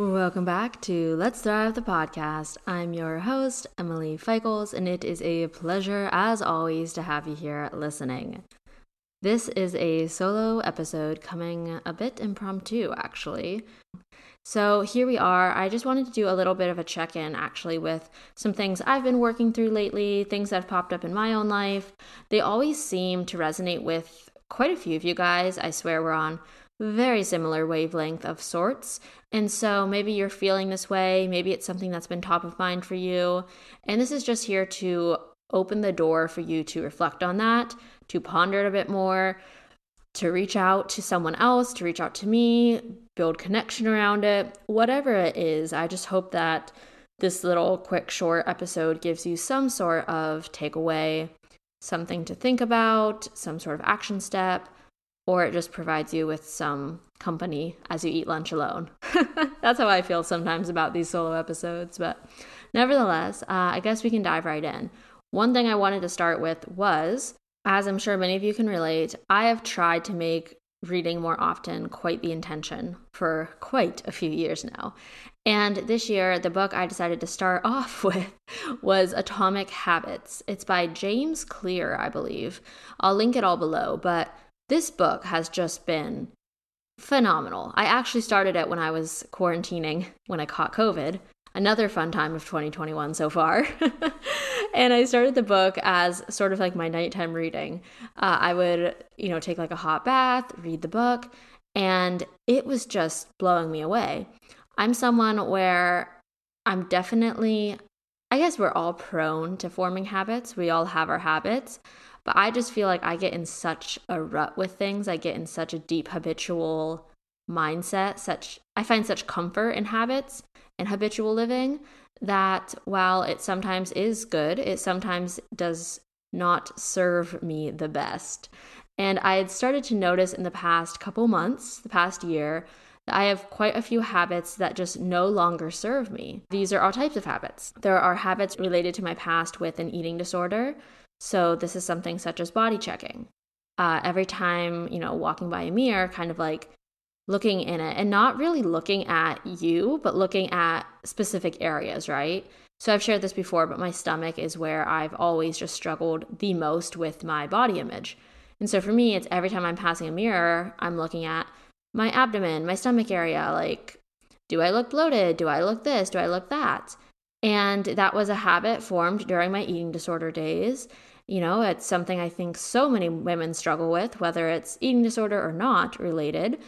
Welcome back to Let's Thrive the podcast. I'm your host, Emily Feichels, and it is a pleasure, as always, to have you here listening. This is a solo episode coming a bit impromptu, actually. So here we are. I just wanted to do a little bit of a check in, actually, with some things I've been working through lately, things that have popped up in my own life. They always seem to resonate with quite a few of you guys. I swear we're on very similar wavelength of sorts. And so maybe you're feeling this way, maybe it's something that's been top of mind for you. And this is just here to open the door for you to reflect on that, to ponder it a bit more, to reach out to someone else, to reach out to me, build connection around it, whatever it is. I just hope that this little quick short episode gives you some sort of takeaway, something to think about, some sort of action step or it just provides you with some company as you eat lunch alone. That's how I feel sometimes about these solo episodes. But nevertheless, uh, I guess we can dive right in. One thing I wanted to start with was, as I'm sure many of you can relate, I have tried to make reading more often quite the intention for quite a few years now. And this year, the book I decided to start off with was Atomic Habits. It's by James Clear, I believe. I'll link it all below, but this book has just been phenomenal. I actually started it when I was quarantining when I caught COVID. Another fun time of 2021 so far. and I started the book as sort of like my nighttime reading. Uh, I would, you know, take like a hot bath, read the book, and it was just blowing me away. I'm someone where I'm definitely, I guess we're all prone to forming habits. We all have our habits. But I just feel like I get in such a rut with things. I get in such a deep habitual mindset, such I find such comfort in habits and habitual living that while it sometimes is good, it sometimes does not serve me the best. And I had started to notice in the past couple months, the past year, that I have quite a few habits that just no longer serve me. These are all types of habits. There are habits related to my past with an eating disorder. So this is something such as body checking. Uh, every time, you know, walking by a mirror, kind of like looking in it and not really looking at you, but looking at specific areas, right? So I've shared this before, but my stomach is where I've always just struggled the most with my body image. And so for me, it's every time I'm passing a mirror, I'm looking at my abdomen, my stomach area, like, do I look bloated? Do I look this? Do I look that? And that was a habit formed during my eating disorder days. You know, it's something I think so many women struggle with, whether it's eating disorder or not related.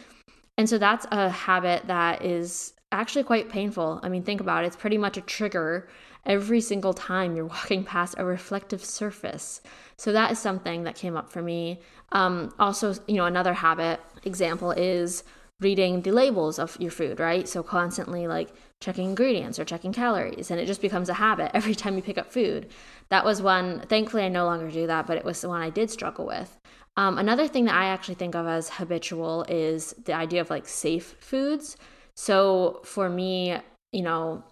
And so that's a habit that is actually quite painful. I mean, think about it, it's pretty much a trigger every single time you're walking past a reflective surface. So that is something that came up for me. Um, also, you know, another habit example is reading the labels of your food, right? So constantly like checking ingredients or checking calories, and it just becomes a habit every time you pick up food. That was one, thankfully, I no longer do that, but it was the one I did struggle with. Um, another thing that I actually think of as habitual is the idea of like safe foods. So for me, you know,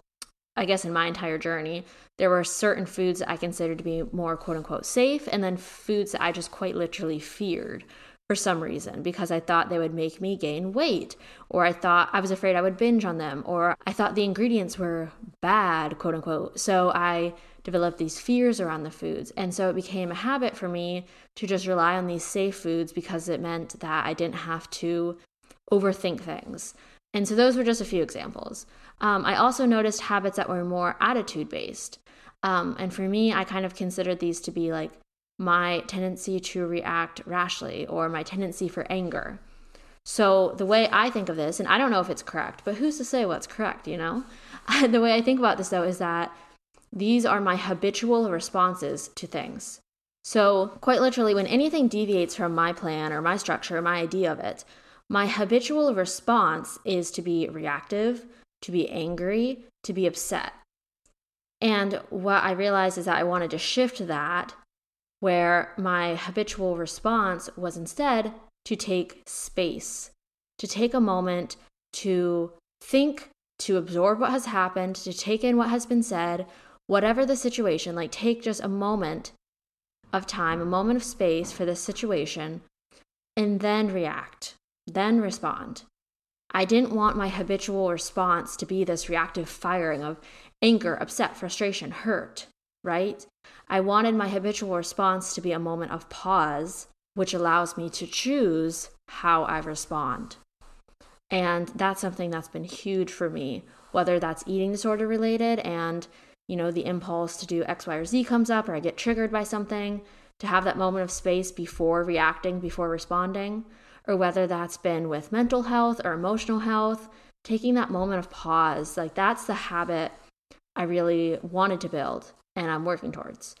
I guess in my entire journey, there were certain foods that I considered to be more quote unquote safe, and then foods that I just quite literally feared for some reason because I thought they would make me gain weight, or I thought I was afraid I would binge on them, or I thought the ingredients were bad, quote unquote. So I developed these fears around the foods. And so it became a habit for me to just rely on these safe foods because it meant that I didn't have to overthink things. And so those were just a few examples. Um, I also noticed habits that were more attitude based. Um, and for me, I kind of considered these to be like my tendency to react rashly or my tendency for anger. So, the way I think of this, and I don't know if it's correct, but who's to say what's correct, you know? the way I think about this, though, is that these are my habitual responses to things. So, quite literally, when anything deviates from my plan or my structure, my idea of it, my habitual response is to be reactive, to be angry, to be upset. And what I realized is that I wanted to shift that where my habitual response was instead to take space, to take a moment to think, to absorb what has happened, to take in what has been said, whatever the situation, like take just a moment of time, a moment of space for this situation, and then react, then respond. I didn't want my habitual response to be this reactive firing of anger, upset, frustration, hurt, right? I wanted my habitual response to be a moment of pause, which allows me to choose how I respond. And that's something that's been huge for me, whether that's eating disorder related and, you know, the impulse to do X, Y, or Z comes up, or I get triggered by something, to have that moment of space before reacting, before responding, or whether that's been with mental health or emotional health, taking that moment of pause, like that's the habit I really wanted to build and I'm working towards.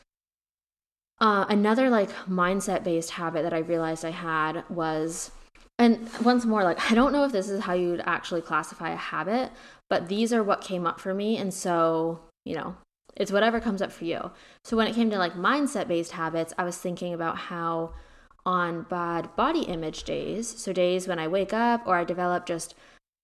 Uh, another like mindset based habit that I realized I had was, and once more, like I don't know if this is how you'd actually classify a habit, but these are what came up for me. And so, you know, it's whatever comes up for you. So when it came to like mindset based habits, I was thinking about how on bad body image days, so days when I wake up or I develop just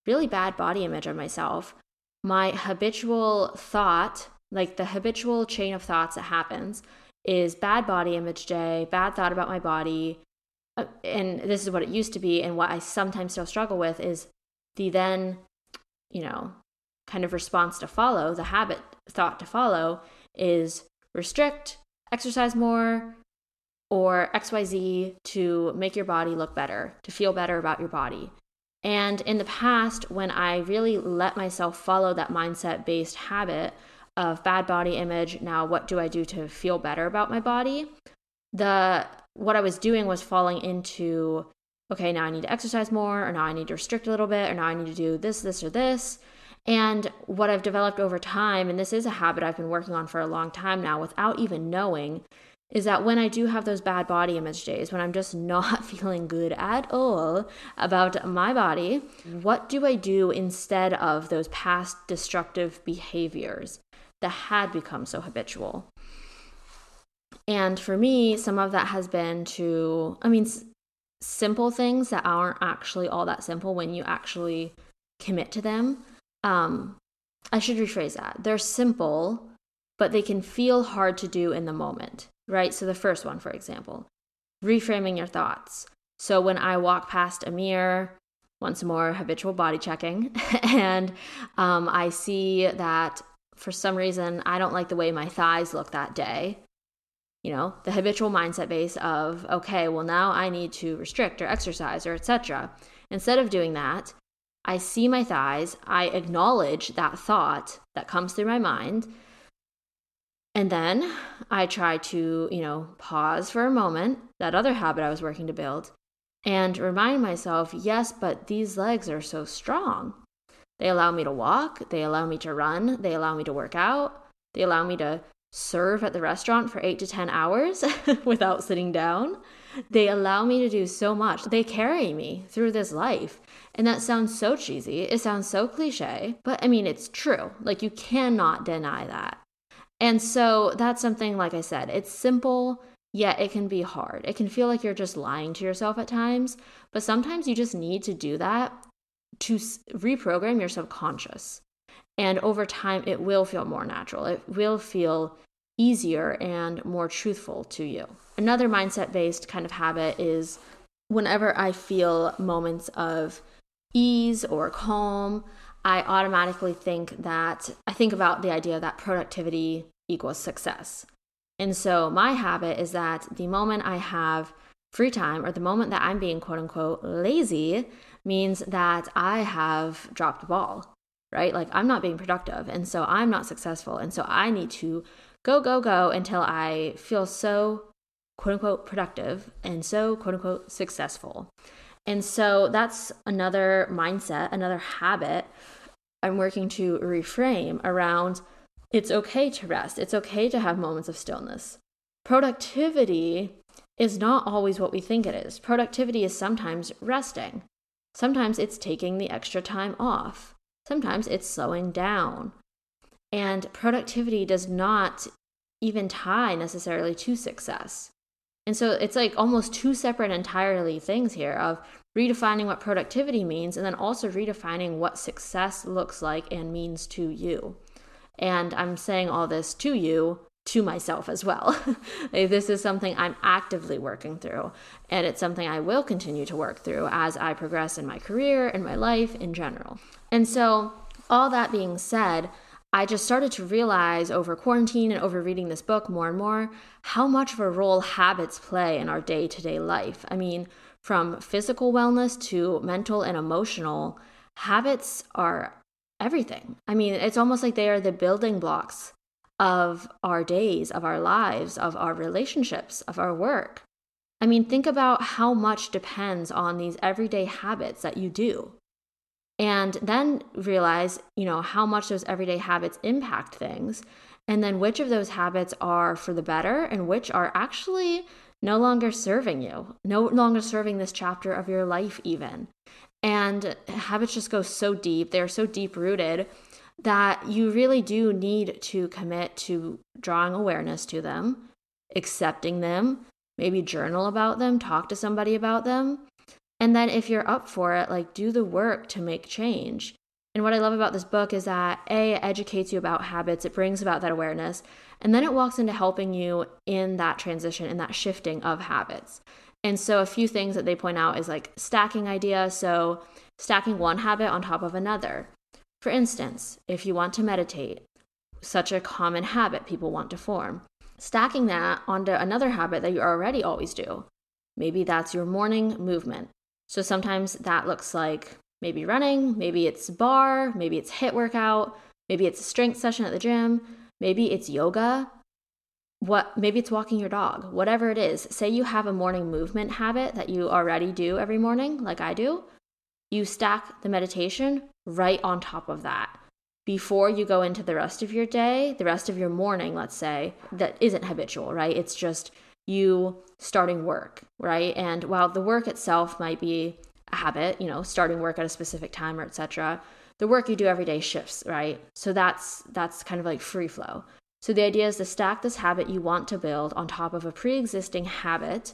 really bad body image of myself, my habitual thought, like the habitual chain of thoughts that happens, is bad body image day, bad thought about my body. Uh, and this is what it used to be. And what I sometimes still struggle with is the then, you know, kind of response to follow, the habit thought to follow is restrict, exercise more, or XYZ to make your body look better, to feel better about your body. And in the past, when I really let myself follow that mindset based habit of bad body image, now what do I do to feel better about my body? The what I was doing was falling into okay, now I need to exercise more, or now I need to restrict a little bit, or now I need to do this, this, or this. And what I've developed over time, and this is a habit I've been working on for a long time now without even knowing, is that when I do have those bad body image days, when I'm just not feeling good at all about my body, what do I do instead of those past destructive behaviors that had become so habitual? And for me, some of that has been to, I mean, s- simple things that aren't actually all that simple when you actually commit to them. Um, I should rephrase that. They're simple, but they can feel hard to do in the moment right? So, the first one, for example, reframing your thoughts. So, when I walk past a mirror, once more, habitual body checking, and um, I see that for some reason I don't like the way my thighs look that day. You know, the habitual mindset base of, okay, well, now I need to restrict or exercise or etc. Instead of doing that, I see my thighs, I acknowledge that thought that comes through my mind, and then I try to, you know, pause for a moment, that other habit I was working to build, and remind myself, yes, but these legs are so strong. They allow me to walk, they allow me to run, they allow me to work out, they allow me to serve at the restaurant for eight to 10 hours without sitting down. They allow me to do so much. They carry me through this life. And that sounds so cheesy. It sounds so cliche, but I mean, it's true. Like, you cannot deny that. And so that's something, like I said, it's simple, yet it can be hard. It can feel like you're just lying to yourself at times, but sometimes you just need to do that to reprogram your subconscious. And over time, it will feel more natural. It will feel easier and more truthful to you. Another mindset based kind of habit is whenever I feel moments of ease or calm, I automatically think that I think about the idea that productivity equals success. And so my habit is that the moment I have free time or the moment that I'm being quote unquote lazy means that I have dropped the ball, right? Like I'm not being productive. And so I'm not successful. And so I need to go, go, go until I feel so quote unquote productive and so quote unquote successful. And so that's another mindset, another habit I'm working to reframe around it's okay to rest, it's okay to have moments of stillness. Productivity is not always what we think it is. Productivity is sometimes resting, sometimes it's taking the extra time off, sometimes it's slowing down. And productivity does not even tie necessarily to success. And so it's like almost two separate entirely things here of redefining what productivity means and then also redefining what success looks like and means to you. And I'm saying all this to you, to myself as well. this is something I'm actively working through, and it's something I will continue to work through as I progress in my career and my life in general. And so, all that being said, I just started to realize over quarantine and over reading this book more and more how much of a role habits play in our day to day life. I mean, from physical wellness to mental and emotional, habits are everything. I mean, it's almost like they are the building blocks of our days, of our lives, of our relationships, of our work. I mean, think about how much depends on these everyday habits that you do. And then realize, you know, how much those everyday habits impact things. And then which of those habits are for the better and which are actually no longer serving you, no longer serving this chapter of your life, even. And habits just go so deep, they're so deep rooted that you really do need to commit to drawing awareness to them, accepting them, maybe journal about them, talk to somebody about them. And then if you're up for it, like do the work to make change. And what I love about this book is that A, it educates you about habits, it brings about that awareness, and then it walks into helping you in that transition, in that shifting of habits. And so, a few things that they point out is like stacking idea. So, stacking one habit on top of another. For instance, if you want to meditate, such a common habit people want to form, stacking that onto another habit that you already always do. Maybe that's your morning movement. So, sometimes that looks like maybe running, maybe it's barre, maybe it's HIIT workout, maybe it's a strength session at the gym, maybe it's yoga, what maybe it's walking your dog whatever it is say you have a morning movement habit that you already do every morning like i do you stack the meditation right on top of that before you go into the rest of your day the rest of your morning let's say that isn't habitual right? It's just you starting work right? And while the work itself might be a habit you know starting work at a specific time or etc the work you do every day shifts right? So that's that's kind of like free flow. So the idea is to stack this habit you want to build on top of a pre existing habit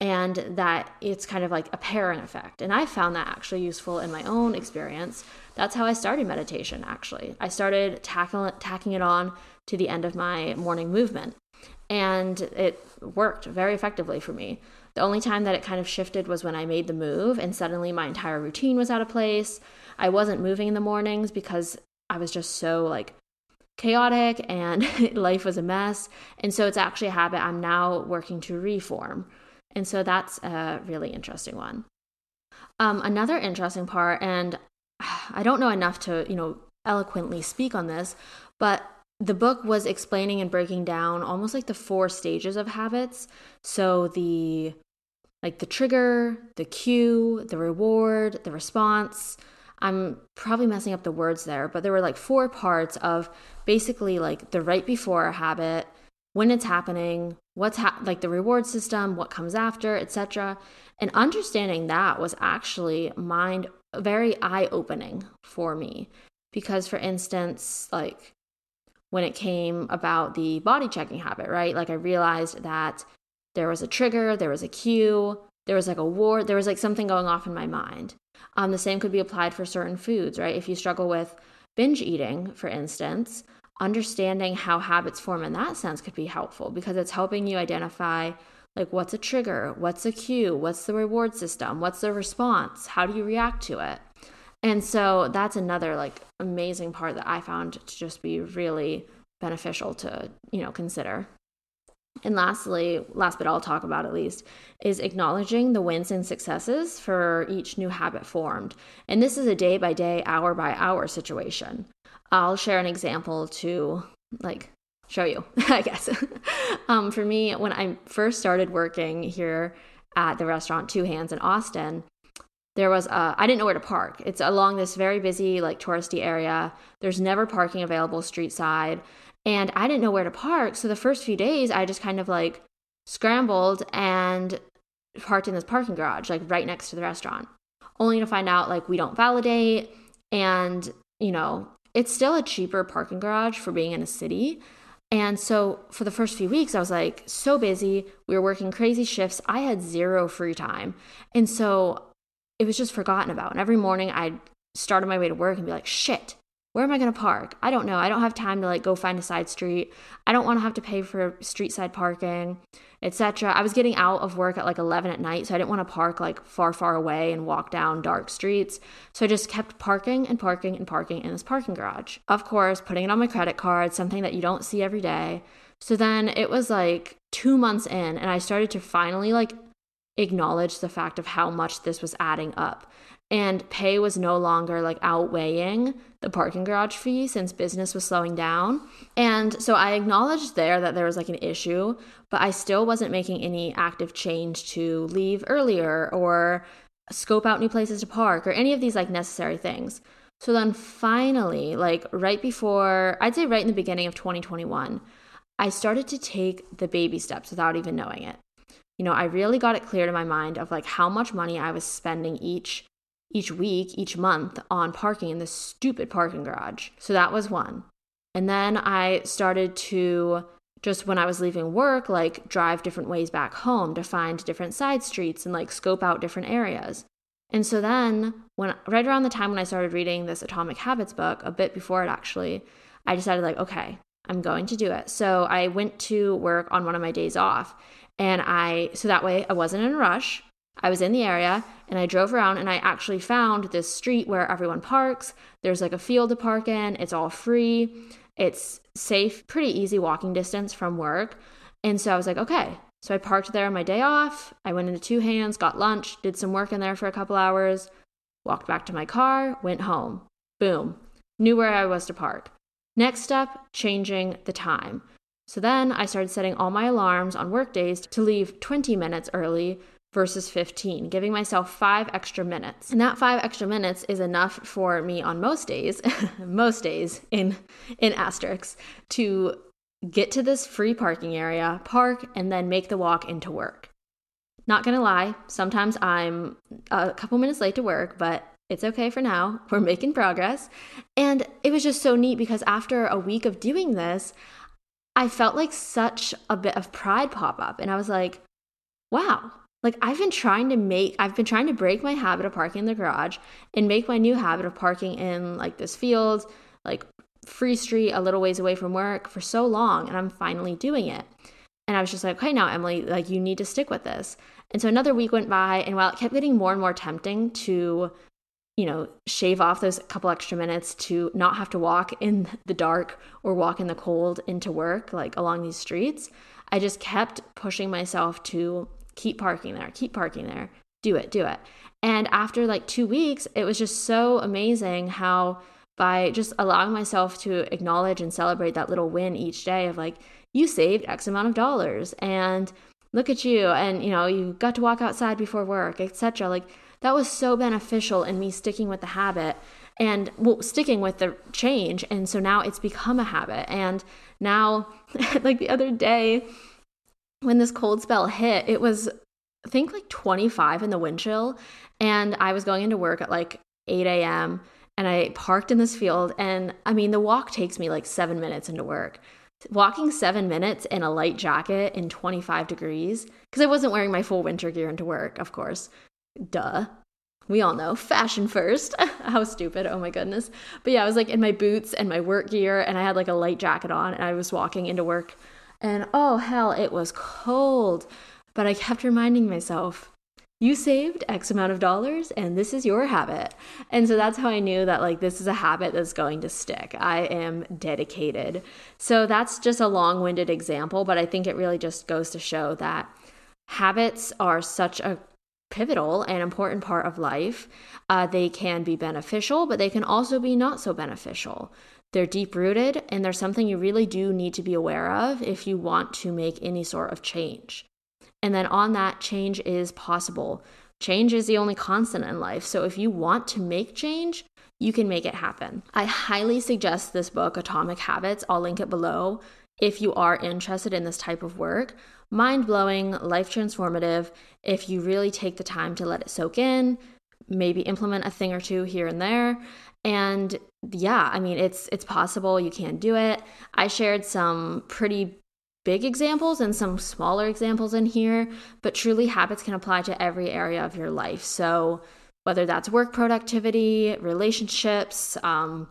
and that it's kind of like a parent effect. And I found that actually useful in my own experience. That's how I started meditation, actually. I started tackle, tacking it on to the end of my morning movement, and it worked very effectively for me. The only time that it kind of shifted was when I made the move, and suddenly my entire routine was out of place. I wasn't moving in the mornings because I was just so like chaotic and life was a mess. And so it's actually a habit I'm now working to reform. And so that's a really interesting one. Um, another interesting part, and I don't know enough to, you know, eloquently speak on this, but the book was explaining and breaking down almost like the four stages of habits. So the like the trigger, the cue, the reward, the response, I'm probably messing up the words there, but there were like four parts of basically like the right before a habit, when it's happening, what's ha- like the reward system, what comes after, etc. And understanding that was actually mind very eye-opening for me because for instance, like when it came about the body checking habit, right? Like I realized that there was a trigger, there was a cue, there was like a war, there was like something going off in my mind. Um, the same could be applied for certain foods, right? If you struggle with binge eating, for instance, understanding how habits form in that sense could be helpful because it's helping you identify like what's a trigger, what's a cue, what's the reward system, what's the response, how do you react to it? And so that's another like amazing part that I found to just be really beneficial to, you know, consider. And lastly, last bit I'll talk about at least, is acknowledging the wins and successes for each new habit formed. And this is a day by day, hour by hour situation. I'll share an example to like show you, I guess. um, for me, when I first started working here at the restaurant Two Hands in Austin, there was a, I didn't know where to park. It's along this very busy, like touristy area. There's never parking available street side. And I didn't know where to park. So the first few days, I just kind of like scrambled and parked in this parking garage, like right next to the restaurant, only to find out like we don't validate. And, you know, it's still a cheaper parking garage for being in a city. And so for the first few weeks, I was like so busy. We were working crazy shifts. I had zero free time. And so it was just forgotten about. And every morning I'd start on my way to work and be like, shit, where am I going to park? I don't know. I don't have time to like go find a side street. I don't want to have to pay for street side parking, etc. I was getting out of work at like 11 at night, so I didn't want to park like far far away and walk down dark streets. So I just kept parking and parking and parking in this parking garage. Of course, putting it on my credit card, something that you don't see every day. So then it was like 2 months in and I started to finally like acknowledge the fact of how much this was adding up and pay was no longer like outweighing the parking garage fee since business was slowing down. And so I acknowledged there that there was like an issue, but I still wasn't making any active change to leave earlier or scope out new places to park or any of these like necessary things. So then finally, like right before, I'd say right in the beginning of 2021, I started to take the baby steps without even knowing it. You know, I really got it clear to my mind of like how much money I was spending each each week, each month on parking in this stupid parking garage. So that was one. And then I started to just when I was leaving work, like drive different ways back home to find different side streets and like scope out different areas. And so then, when right around the time when I started reading this Atomic Habits book, a bit before it actually, I decided, like, okay, I'm going to do it. So I went to work on one of my days off. And I, so that way I wasn't in a rush. I was in the area and I drove around and I actually found this street where everyone parks. There's like a field to park in, it's all free, it's safe, pretty easy walking distance from work. And so I was like, okay. So I parked there on my day off. I went into two hands, got lunch, did some work in there for a couple hours, walked back to my car, went home. Boom. Knew where I was to park. Next step, changing the time. So then I started setting all my alarms on work days to leave 20 minutes early versus 15, giving myself five extra minutes. And that five extra minutes is enough for me on most days, most days in in asterisks, to get to this free parking area, park, and then make the walk into work. Not gonna lie, sometimes I'm a couple minutes late to work, but it's okay for now. We're making progress. And it was just so neat because after a week of doing this, I felt like such a bit of pride pop up. And I was like, wow, like I've been trying to make I've been trying to break my habit of parking in the garage and make my new habit of parking in like this field, like free street a little ways away from work for so long and I'm finally doing it. And I was just like, okay, now Emily, like you need to stick with this. And so another week went by and while it kept getting more and more tempting to you know, shave off those couple extra minutes to not have to walk in the dark or walk in the cold into work, like along these streets. I just kept pushing myself to keep parking there, keep parking there, do it, do it. And after like two weeks, it was just so amazing how by just allowing myself to acknowledge and celebrate that little win each day of like, you saved X amount of dollars and look at you and you know you got to walk outside before work etc like that was so beneficial in me sticking with the habit and well sticking with the change and so now it's become a habit. And now like the other day when this cold spell hit, it was I think like 25 in the wind chill. And I was going into work at like 8 a.m. and I parked in this field. And I mean, the walk takes me like seven minutes into work. Walking seven minutes in a light jacket in 25 degrees, because I wasn't wearing my full winter gear into work, of course. Duh. We all know fashion first. How stupid. Oh my goodness. But yeah, I was like in my boots and my work gear, and I had like a light jacket on, and I was walking into work and oh, hell, it was cold. But I kept reminding myself, you saved X amount of dollars and this is your habit. And so that's how I knew that like this is a habit that's going to stick. I am dedicated. So that's just a long winded example, but I think it really just goes to show that habits are such a pivotal and important part of life. Uh, they can be beneficial, but they can also be not so beneficial. They're deep rooted and they're something you really do need to be aware of if you want to make any sort of change. And then on that, change is possible. Change is the only constant in life. So if you want to make change, you can make it happen. I highly suggest this book, Atomic Habits. I'll link it below if you are interested in this type of work. Mind blowing, life transformative. If you really take the time to let it soak in, maybe implement a thing or two here and there. And yeah, I mean it's it's possible you can do it. I shared some pretty big examples and some smaller examples in here, but truly habits can apply to every area of your life. So whether that's work productivity, relationships, um,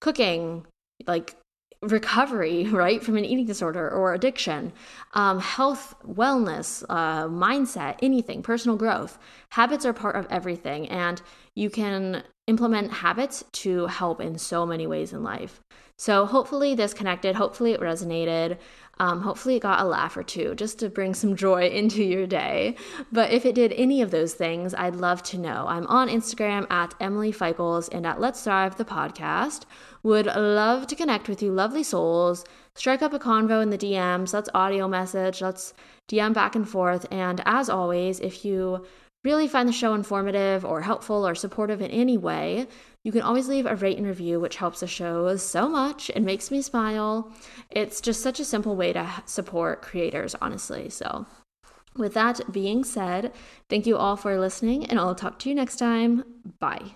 cooking, like recovery, right, from an eating disorder or addiction, um, health, wellness, uh, mindset, anything, personal growth. Habits are part of everything, and you can implement habits to help in so many ways in life. So, hopefully, this connected. Hopefully, it resonated. Um, hopefully, it got a laugh or two just to bring some joy into your day. But if it did any of those things, I'd love to know. I'm on Instagram at Emily Feichels and at Let's Thrive the podcast. Would love to connect with you, lovely souls. Strike up a convo in the DMs. Let's audio message. Let's DM back and forth. And as always, if you really find the show informative or helpful or supportive in any way, you can always leave a rate and review, which helps the show so much and makes me smile. It's just such a simple way to support creators, honestly. So, with that being said, thank you all for listening, and I'll talk to you next time. Bye.